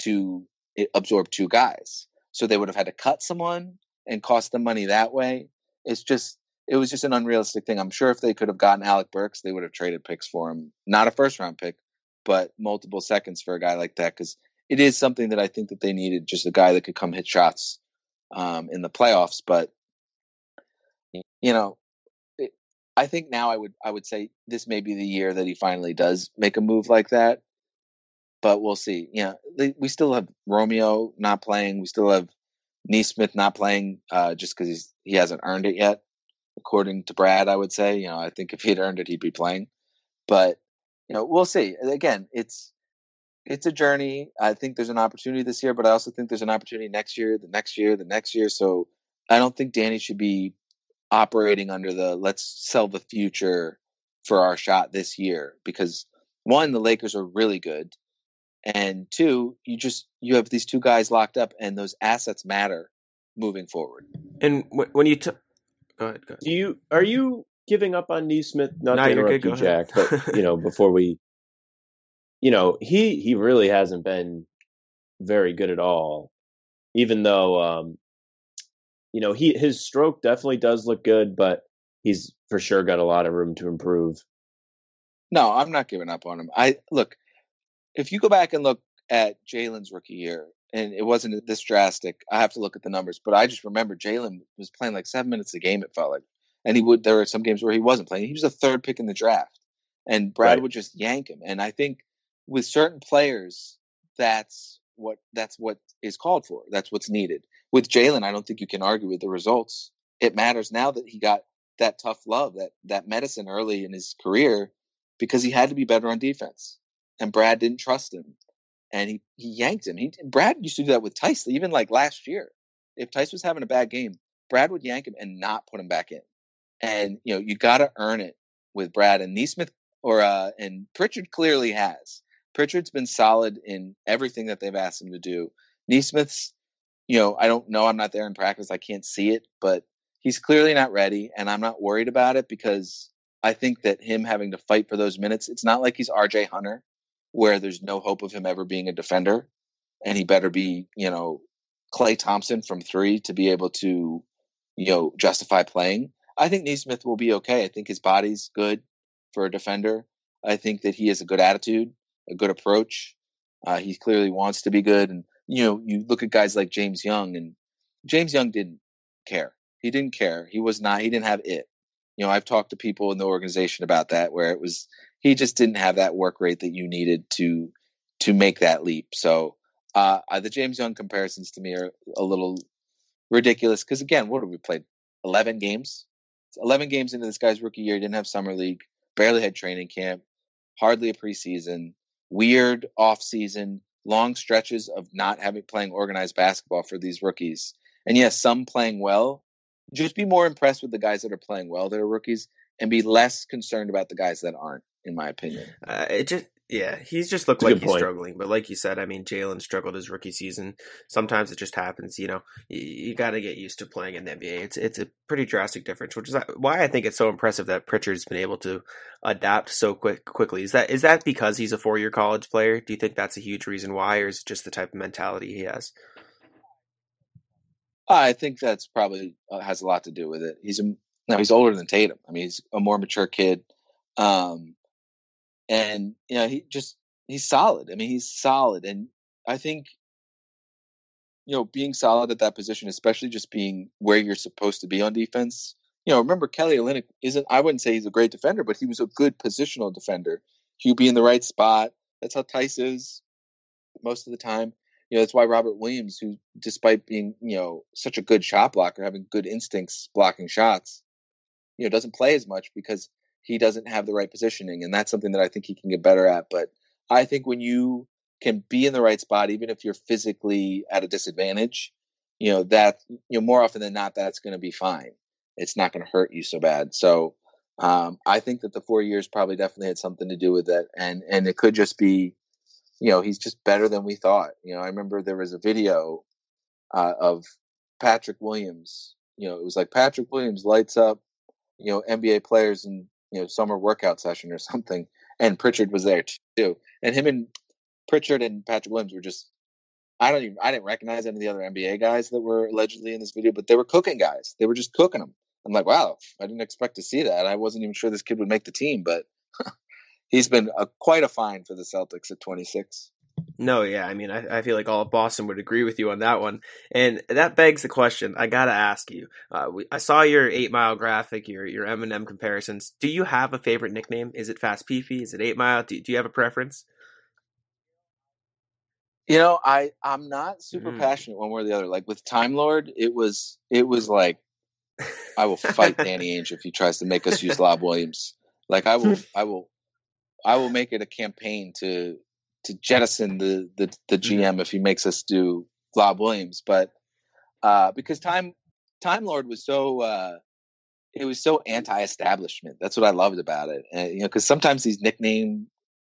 to absorb two guys. So they would have had to cut someone and cost them money that way. It's just it was just an unrealistic thing. I'm sure if they could have gotten Alec Burks, they would have traded picks for him. Not a first round pick, but multiple seconds for a guy like that because it is something that I think that they needed just a guy that could come hit shots um, in the playoffs. But you know, it, I think now I would I would say this may be the year that he finally does make a move like that. But we'll see. Yeah, you know, we still have Romeo not playing. We still have Nesmith not playing uh, just because he hasn't earned it yet, according to Brad. I would say. You know, I think if he'd earned it, he'd be playing. But you know, we'll see. Again, it's it's a journey. I think there's an opportunity this year, but I also think there's an opportunity next year, the next year, the next year. So I don't think Danny should be operating under the let's sell the future for our shot this year because one, the Lakers are really good, and two, you just you have these two guys locked up, and those assets matter moving forward. And when you took, go ahead, go ahead. Do you are you giving up on Nesmith? Not no, to interrupt good, you, Jack, but you know before we you know, he he really hasn't been very good at all. Even though um you know, he his stroke definitely does look good, but he's for sure got a lot of room to improve. No, I'm not giving up on him. I look, if you go back and look at Jaylen's rookie year, and it wasn't this drastic. I have to look at the numbers, but I just remember Jaylen was playing like seven minutes a game. It felt like, and he would. There were some games where he wasn't playing. He was a third pick in the draft, and Brad right. would just yank him. And I think with certain players, that's what that's what is called for. That's what's needed. With Jaylen, I don't think you can argue with the results. It matters now that he got that tough love, that that medicine early in his career, because he had to be better on defense, and Brad didn't trust him, and he he yanked him. He Brad used to do that with Theis, even like last year. If Theis was having a bad game, Brad would yank him and not put him back in. And you know you got to earn it with Brad and Nesmith or uh, and Pritchard clearly has. Pritchard's been solid in everything that they've asked him to do. Nesmith's, you know, I don't know. I'm not there in practice. I can't see it, but he's clearly not ready, and I'm not worried about it because I think that him having to fight for those minutes, it's not like he's RJ Hunter, where there's no hope of him ever being a defender, and he better be, you know, Klay Thompson from three to be able to, you know, justify playing. I think Nesmith will be okay. I think his body's good for a defender. I think that he has a good attitude a good approach. Uh, he clearly wants to be good, and you know, you look at guys like James Young, and James Young didn't care. He didn't care. He was not. He didn't have it. You know, I've talked to people in the organization about that, where it was he just didn't have that work rate that you needed to to make that leap. So uh, the James Young comparisons to me are a little ridiculous because again, what have we played? Eleven games. Eleven games into this guy's rookie year. He didn't have summer league. Barely had training camp. Hardly a preseason weird off season, long stretches of not having playing organized basketball for these rookies. And yes, some playing well. Just be more impressed with the guys that are playing well that are rookies, and be less concerned about the guys that aren't. In my opinion, uh, it just yeah, he's just looked like he's point. struggling. But like you said, I mean, Jaylen struggled his rookie season. Sometimes it just happens. You know, you, you got to get used to playing in the NBA. It's it's a pretty drastic difference, which is why I think it's so impressive that Pritchard's been able to adapt so quick quickly. Is that is that because he's a four year college player? Do you think that's a huge reason why, or is it just the type of mentality he has? I think that's probably uh, has a lot to do with it. He's a now he's older than Tatum. I mean, he's a more mature kid. Um, and you know he just he's solid. I mean, he's solid, and I think you know being solid at that position, especially just being where you're supposed to be on defense. You know, remember Kelly Olynyk isn't. I wouldn't say he's a great defender, but he was a good positional defender. He'd be in the right spot. That's how Theis is most of the time. You know, that's why Robert Williams, who despite being you know such a good shot blocker, having good instincts blocking shots, you know, doesn't play as much because he doesn't have the right positioning, and that's something that I think he can get better at. But I think when you can be in the right spot, even if you're physically at a disadvantage, you know that you know more often than not that's going to be fine. It's not going to hurt you so bad. So um, I think that the four years probably definitely had something to do with it, and and it could just be, you know, he's just better than we thought. You know, I remember there was a video uh, of Patrick Williams. You know, it was like Patrick Williams lights up, you know, NBA players in you know summer workout session or something, and Pritchard was there too, and him and Pritchard and Patrick Williams were just I don't even I didn't recognize any of the other NBA guys that were allegedly in this video, but they were cooking guys. They were just cooking them. I'm like, wow, I didn't expect to see that. I wasn't even sure this kid would make the team, but he's been a, quite a find for the Celtics at 26. No, yeah, I mean, I, I feel like all of Boston would agree with you on that one, and that begs the question. I gotta ask you. Uh, we, I saw your eight mile graphic, your your Eminem comparisons. Do you have a favorite nickname? Is it Fast Peefy? Is it Eight Mile? Do, do you have a preference? You know, I I'm not super Mm. passionate one way or the other. Like with Time Lord, it was it was like I will fight Danny Ainge if he tries to make us use Lob Williams. Like I will I will I will make it a campaign to to jettison the the, the GM if he makes us do Lob Williams. But uh because Time Time Lord was so uh it was so anti-establishment. That's what I loved about it. And, you know, because sometimes these nickname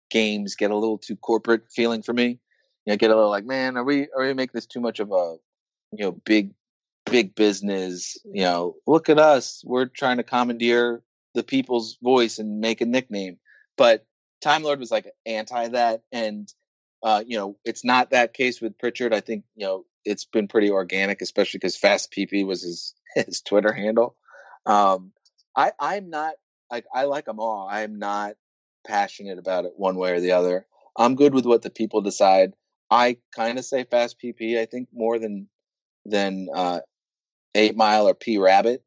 games get a little too corporate feeling for me. You know, get a little like, man, are we are we making this too much of a you know big big business? You know, look at us, we're trying to commandeer the people's voice and make a nickname. But Time Lord was like anti that, and uh, you know, it's not that case with Pritchard. I think you know it's been pretty organic, especially because Fast PP was his his Twitter handle. Um, I I'm not like I like them all. I'm not passionate about it one way or the other. I'm good with what the people decide. I kind of say Fast PP. I think more than than uh, Eight Mile or P Rabbit,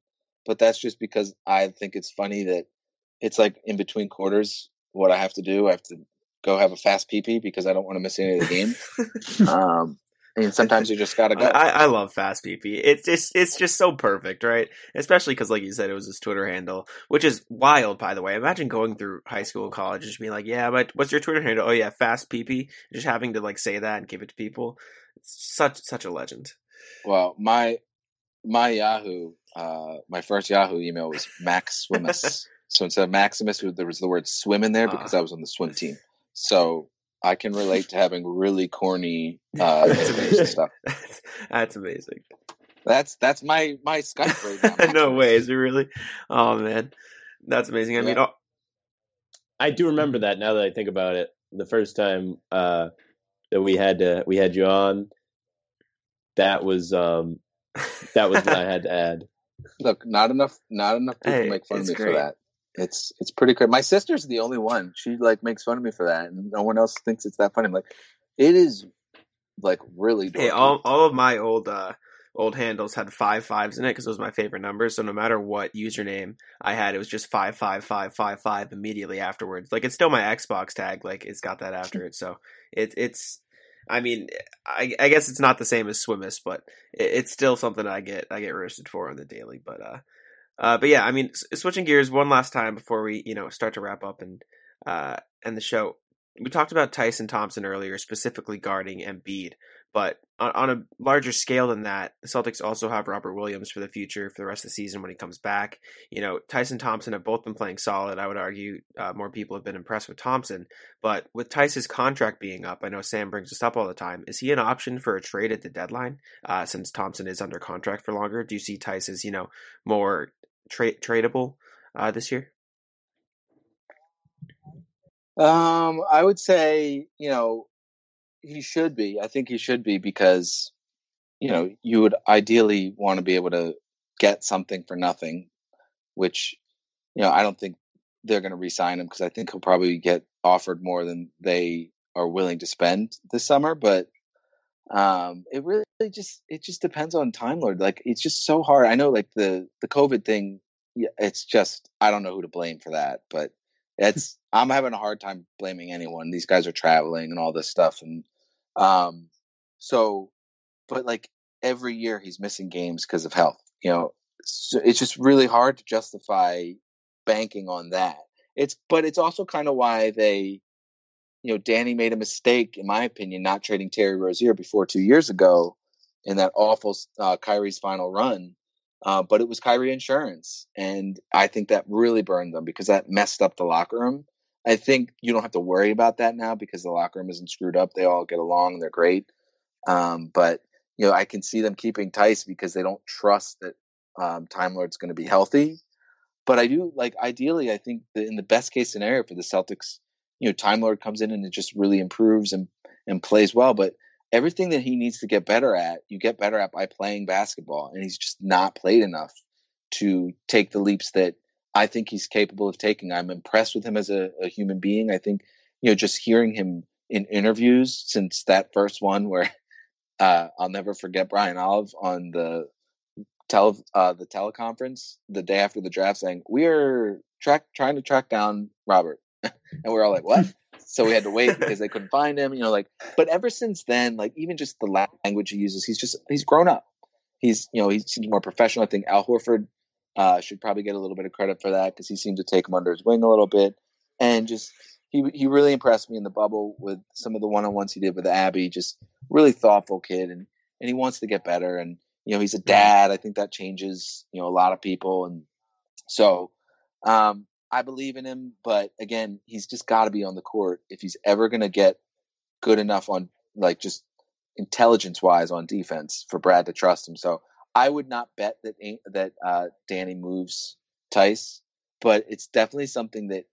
but that's just because I think it's funny that it's like in between quarters. What I have to do, I have to go have a fast PP because I don't want to miss any of the game. um, and sometimes you just gotta go. I, I love Fast PP. It's just it's just so perfect, right? Especially because, like you said, it was his Twitter handle, which is wild, by the way. Imagine going through high school and college and just being like, "Yeah, but what's your Twitter handle? Oh yeah, Fast PP." Just having to like say that and give it to people. It's such such a legend. Well, my my Yahoo, uh, my first Yahoo email was Max Swimus. So instead of Maximus, there was the word swim in there because I was on the swim team. So I can relate to having really corny uh, stuff. That's, that's amazing. That's that's my my Skype right now. no way, is it really? Oh man, that's amazing. I mean, Yeah. oh, I do remember that now that I think about it. The first time uh, that we had to we had you on, that was um, that was what I had to add. Look, not enough not enough people Hey, make fun of me great. for that. It's it's pretty great. My sister's the only one. She like makes fun of me for that, and no one else thinks it's that funny. I'm like, it is like really. Hey, all all of my old uh old handles had five fives in it because those were my favorite numbers. So no matter what username I had, it was just five five five five five immediately afterwards. Like it's still my Xbox tag. Like it's got that after it. So it it's. I mean, I, I guess it's not the same as Swimmus, but it, it's still something I get I get roasted for on the daily. But uh, uh, but yeah, I mean, switching gears one last time before we you know start to wrap up and uh end the show. We talked about Tyson Thompson earlier, specifically guarding Embiid. But on, on a larger scale than that, the Celtics also have Robert Williams for the future for the rest of the season when he comes back. You know, Theis Thompson have both been playing solid. I would argue uh, more people have been impressed with Thompson. But with Theis's contract being up, I know Sam brings this up all the time. Is he an option for a trade at the deadline uh, since Thompson is under contract for longer? Do you see Tyson you know, more tra- tradable uh, this year? Um, I would say, you know, he should be. I think he should be because, you know, you would ideally want to be able to get something for nothing, which, you know, I don't think they're going to re-sign him because I think he'll probably get offered more than they are willing to spend this summer. But um, it really just it just depends on Time Lord. Like it's just so hard. I know, like the the COVID thing. Yeah, it's just I don't know who to blame for that, but it's I'm having a hard time blaming anyone. These guys are traveling and all this stuff, and um, so, but like every year he's missing games because of health. You know, so it's just really hard to justify banking on that. It's but it's also kind of why they you know, Danny made a mistake, in my opinion, not trading Terry Rozier before two years ago in that awful uh, Kyrie's final run. Uh, but it was Kyrie insurance, and I think that really burned them because that messed up the locker room. I think you don't have to worry about that now because the locker room isn't screwed up. They all get along; they're great. Um, but you know, I can see them keeping Theis because they don't trust that um, Time Lord's going to be healthy. But I do like ideally, I think in the best case scenario for the Celtics, you know, Time Lord comes in and it just really improves and and plays well. But everything that he needs to get better at, you get better at by playing basketball, and he's just not played enough to take the leaps that I think he's capable of taking. I'm impressed with him as a, a human being. I think you know, just hearing him in interviews since that first one where uh, I'll never forget Brian Olive on the tele uh, the teleconference the day after the draft saying we are track trying to track down Robert, and we are all like, what? so we had to wait because they couldn't find him. You know, like, but ever since then, like even just the language he uses, he's just he's grown up. He's you know he seems more professional. I think Al Horford uh, should probably get a little bit of credit for that because he seemed to take him under his wing a little bit, and just he he really impressed me in the bubble with some of the one on ones he did with Abby. Just really thoughtful kid, and and he wants to get better. And you know, he's a dad. I think that changes, you know, a lot of people. And so, um, I believe in him, but again, he's just got to be on the court if he's ever going to get good enough on like just intelligence wise on defense for Brad to trust him. So I would not bet that that uh, Danny moves Theis, but it's definitely something that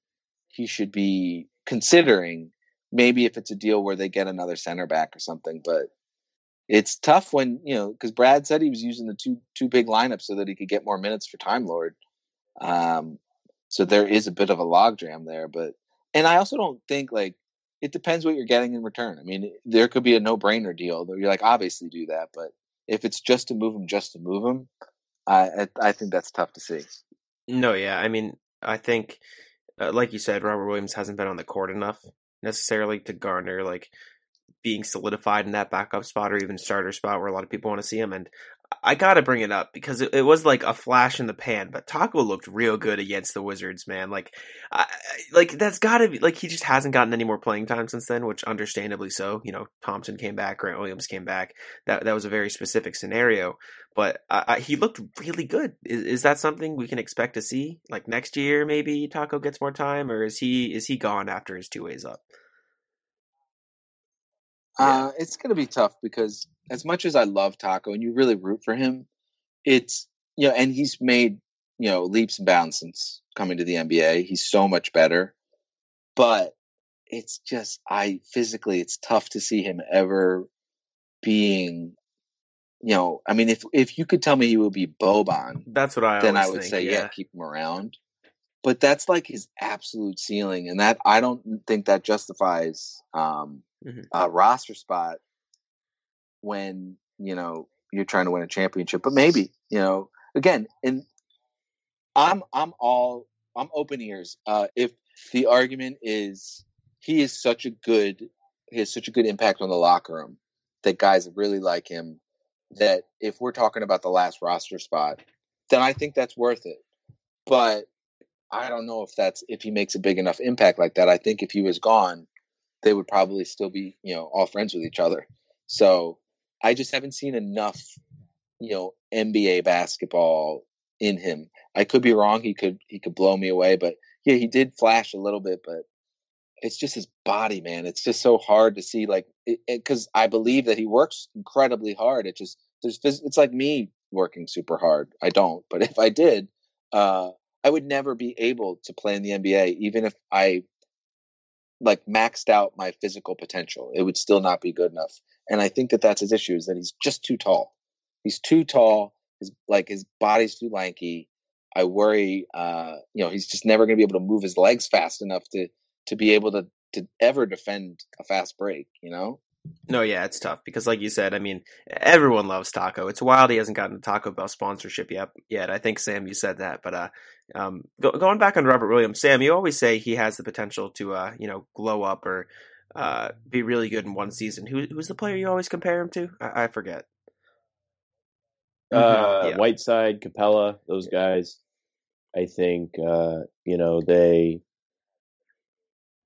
he should be considering. Maybe if it's a deal where they get another center back or something, but it's tough when you know because Brad said he was using the two two big lineups so that he could get more minutes for Time Lord. Um, so there is a bit of a logjam there, but and I also don't think like it depends what you're getting in return. I mean, there could be a no brainer deal that you're like obviously do that, but if it's just to move him, just to move him, I I think that's tough to see. No, yeah, I mean, I think uh, like you said, Robert Williams hasn't been on the court enough necessarily to garner like being solidified in that backup spot or even starter spot where a lot of people want to see him. And I got to bring it up because it, it, was like a flash in the pan, but Tacko looked real good against the Wizards, man. Like, I, like that's got to be like he just hasn't gotten any more playing time since then, which understandably so. You know, Thompson came back, Grant Williams came back. That that was a very specific scenario, but I, he looked really good. Is, is that something we can expect to see like next year? Maybe Tacko gets more time, or is he is he gone after his two ways up? Uh, it's going to be tough because as much as I love Tacko and you really root for him, it's you know, and he's made you know leaps and bounds since coming to the NBA. He's so much better, but it's just I physically it's tough to see him ever being. You know, I mean, if if you could tell me he would be Boban, that's what I then I would think, say. Yeah. yeah, keep him around. But that's like his absolute ceiling, and that I don't think that justifies um, mm-hmm. a roster spot when you know you're trying to win a championship. But maybe you know again, and I'm I'm all I'm open ears. Uh, if the argument is he is such a good he has such a good impact on the locker room that guys really like him that if we're talking about the last roster spot, then I think that's worth it. But I don't know if that's if he makes a big enough impact like that. I think if he was gone, they would probably still be, you know, all friends with each other. So I just haven't seen enough, you know, NBA basketball in him. I could be wrong. He could he could blow me away, but yeah, he did flash a little bit, but it's just his body, man. It's just so hard to see, like, because I believe that he works incredibly hard. It just there's it's like me working super hard. I don't, but if I did, uh, I would never be able to play in the NBA, even if I like maxed out my physical potential. It would still not be good enough. And I think that that's his issue is that he's just too tall. He's too tall. His like his body's too lanky. I worry, uh, you know, he's just never going to be able to move his legs fast enough to to be able to to ever defend a fast break. You know. No, yeah, it's tough because, like you said, I mean, everyone loves Tacko. It's wild he hasn't gotten a Taco Bell sponsorship yet. Yet, I think Sam, you said that, but uh, um, go, going back on Robert Williams, Sam, you always say he has the potential to, uh, you know, glow up or uh, be really good in one season. Who, who's the player you always compare him to? I, I forget. Uh, mm-hmm. yeah. Whiteside, Capela, those guys. I think uh, you know they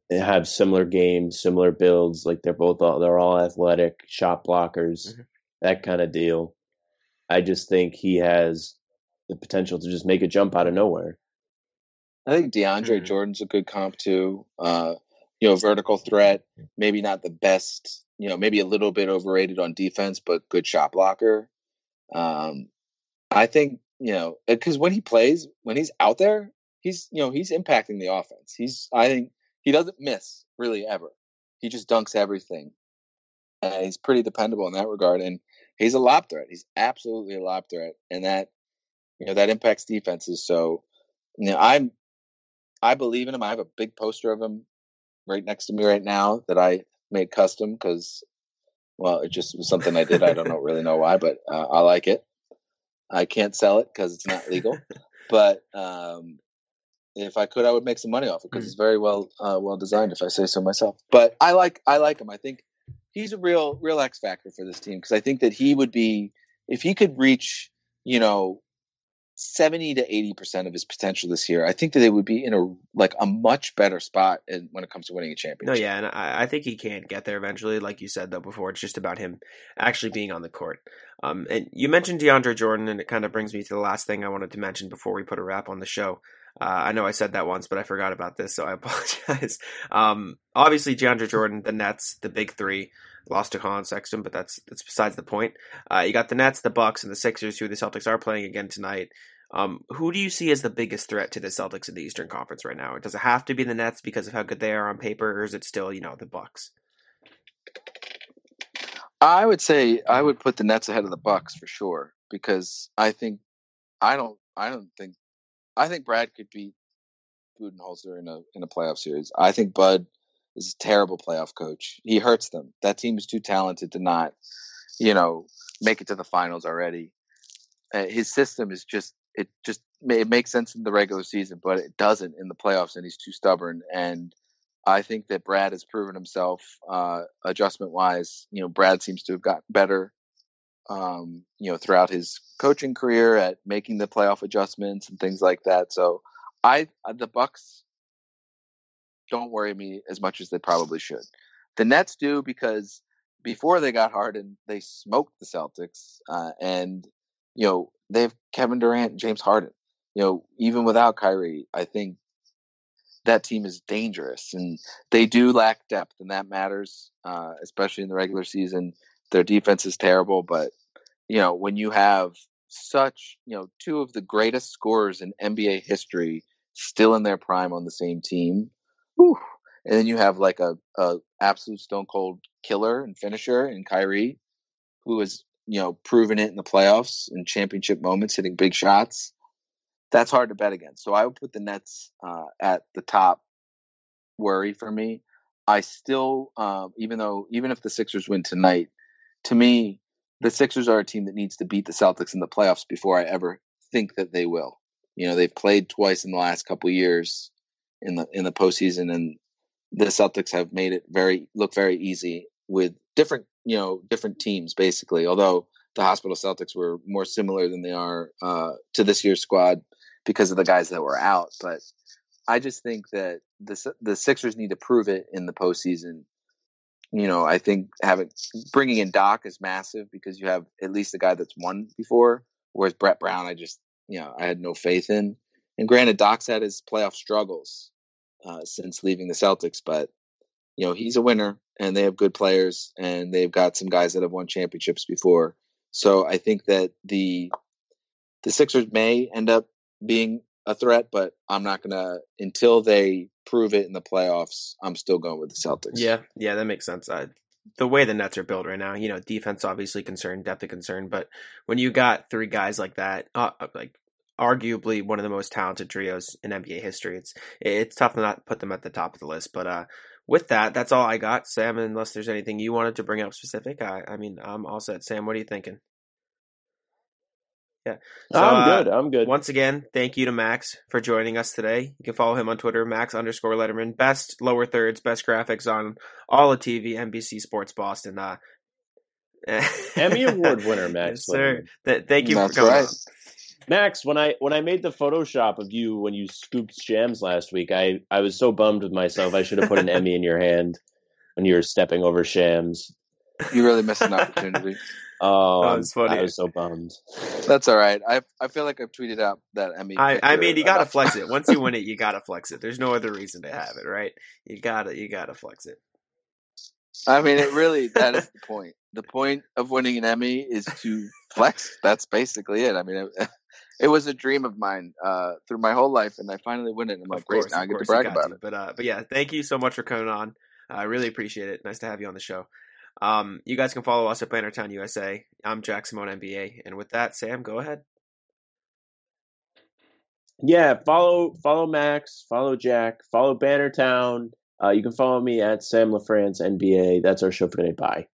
have similar games, similar builds. Like they're both all, they're all athletic, shot blockers, Mhm. that kind of deal. I just think he has the potential to just make a jump out of nowhere. I think DeAndre Mhm. Jordan's a good comp too. Uh, you know, vertical threat, maybe not the best, you know, maybe a little bit overrated on defense, but good shot blocker. Um, I think, you know, because when he plays, when he's out there, he's, you know, he's impacting the offense. He's, I think he doesn't miss really ever. He just dunks everything. And he's pretty dependable in that regard. And he's a lob threat. He's absolutely a lob threat. And that, you know, that impacts defenses. So, you know, I'm, I believe in him. I have a big poster of him right next to me right now that I made custom because, well, it just was something I did. I don't know really know why, but uh, I like it. I can't sell it because it's not legal, but um, if I could, I would make some money off it because it's very well uh, well designed, if I say so myself. But I like I like him. I think he's a real real X factor for this team because I think that he would be if he could reach you know 70 to 80 percent of his potential this year i think that they would be in a like a much better spot in, when it comes to winning a championship. No, yeah, and I, I think he can get there eventually. Like you said though before, it's just about him actually being on the court. Um, and you mentioned DeAndre Jordan, and it kind of brings me to the last thing I wanted to mention before we put a wrap on the show. Uh, I know I said that once, but I forgot about this, so I apologize. Um, obviously, DeAndre Jordan, the Nets, the big three, lost to Collin Sexton, but that's that's besides the point. Uh, you got the Nets, the Bucks, and the Sixers, who the Celtics are playing again tonight. Um, who do you see as the biggest threat to the Celtics in the Eastern Conference right now? Does it have to be the Nets because of how good they are on paper, or is it still, you know, the Bucks? i would say i would put the nets ahead of the bucks for sure because i think i don't i don't think i think brad could beat budenholzer in a in a playoff series i think bud is a terrible playoff coach he hurts them that team is too talented to not you know make it to the finals already uh, his system is just it just it makes sense in the regular season, but it doesn't in the playoffs, and he's too stubborn. And I think that Brad has proven himself uh, adjustment wise. You know, Brad seems to have gotten better. Um, you know, throughout his coaching career at making the playoff adjustments and things like that. So, I the Bucks don't worry me as much as they probably should. The Nets do because before they got Harden, they smoked the Celtics, uh, and you know they have Kevin Durant, and James Harden. You know, even without Kyrie, I think that team is dangerous, and they do lack depth, and that matters, uh, especially in the regular season. Their defense is terrible, but you know when you have such you know two of the greatest scorers in NBA history still in their prime on the same team, whew, and then you have like a, a absolute stone cold killer and finisher in Kyrie, who has you know proven it in the playoffs and championship moments, hitting big shots. That's hard to bet against. So I would put the Nets uh, at the top worry for me. I still, um, even though even if the Sixers win tonight, to me, the Sixers are a team that needs to beat the Celtics in the playoffs before I ever think that they will. You know, they've played twice in the last couple years in the in the postseason, and the Celtics have made it very look very easy with different you know different teams basically. Although the Hospital Celtics were more similar than they are uh, to this year's squad because of the guys that were out, but I just think that the the Sixers need to prove it in the postseason. You know, I think having bringing in Doc is massive because you have at least a guy that's won before. Whereas Brett Brown, I just you know I had no faith in. And granted, Doc's had his playoff struggles uh, since leaving the Celtics, but you know he's a winner, and they have good players, and they've got some guys that have won championships before. So I think that the the Sixers may end up being a threat, but I'm not gonna until they prove it in the playoffs. I'm still going with the Celtics. Yeah, yeah, that makes sense. Uh, the way the Nets are built right now, you know, defense obviously concerned, depth of concern, but when you got three guys like that, uh, like arguably one of the most talented trios in NBA history, it's it's tough to not put them at the top of the list. But uh, with that, that's all I got, Sam. Unless there's anything you wanted to bring up specific, I, I mean, I'm all set. Sam, what are you thinking? Yeah, so, I'm uh, good. I'm good. Once again, thank you to Max for joining us today. You can follow him on Twitter, Max underscore Letterman. Best lower thirds, best graphics on all of TV, NBC Sports Boston. Uh, Emmy Award winner, Max yes, sir. Th- thank you That's for coming right. On. Max, when I when I made the Photoshop of you when you scooped shams last week, I I was so bummed with myself. I should have put an Emmy in your hand when you were stepping over shams. You really missed an opportunity. Oh, That was funny. I was so bummed. That's all right. I I feel like I've tweeted out that Emmy. I, I mean, you gotta flex it. Once you win it, you gotta flex it. There's no other reason to have it, right? You gotta, you gotta flex it. I mean, it really that is the point. The point of winning an Emmy is to flex. That's basically it. I mean, it, it was a dream of mine uh, through my whole life, and I finally win it. And I'm like, of great, course, now I get to course, you brag got about to. it. But uh, but yeah, thank you so much for coming on. I really appreciate it. Nice to have you on the show. Um, you guys can follow us at Bannertown USA. I'm Jack Simone NBA, and with that, Sam, go ahead. Yeah, follow follow Max, follow Jack, follow Bannertown. Uh, you can follow me at Sam LaFrance NBA. That's our show for today. Bye.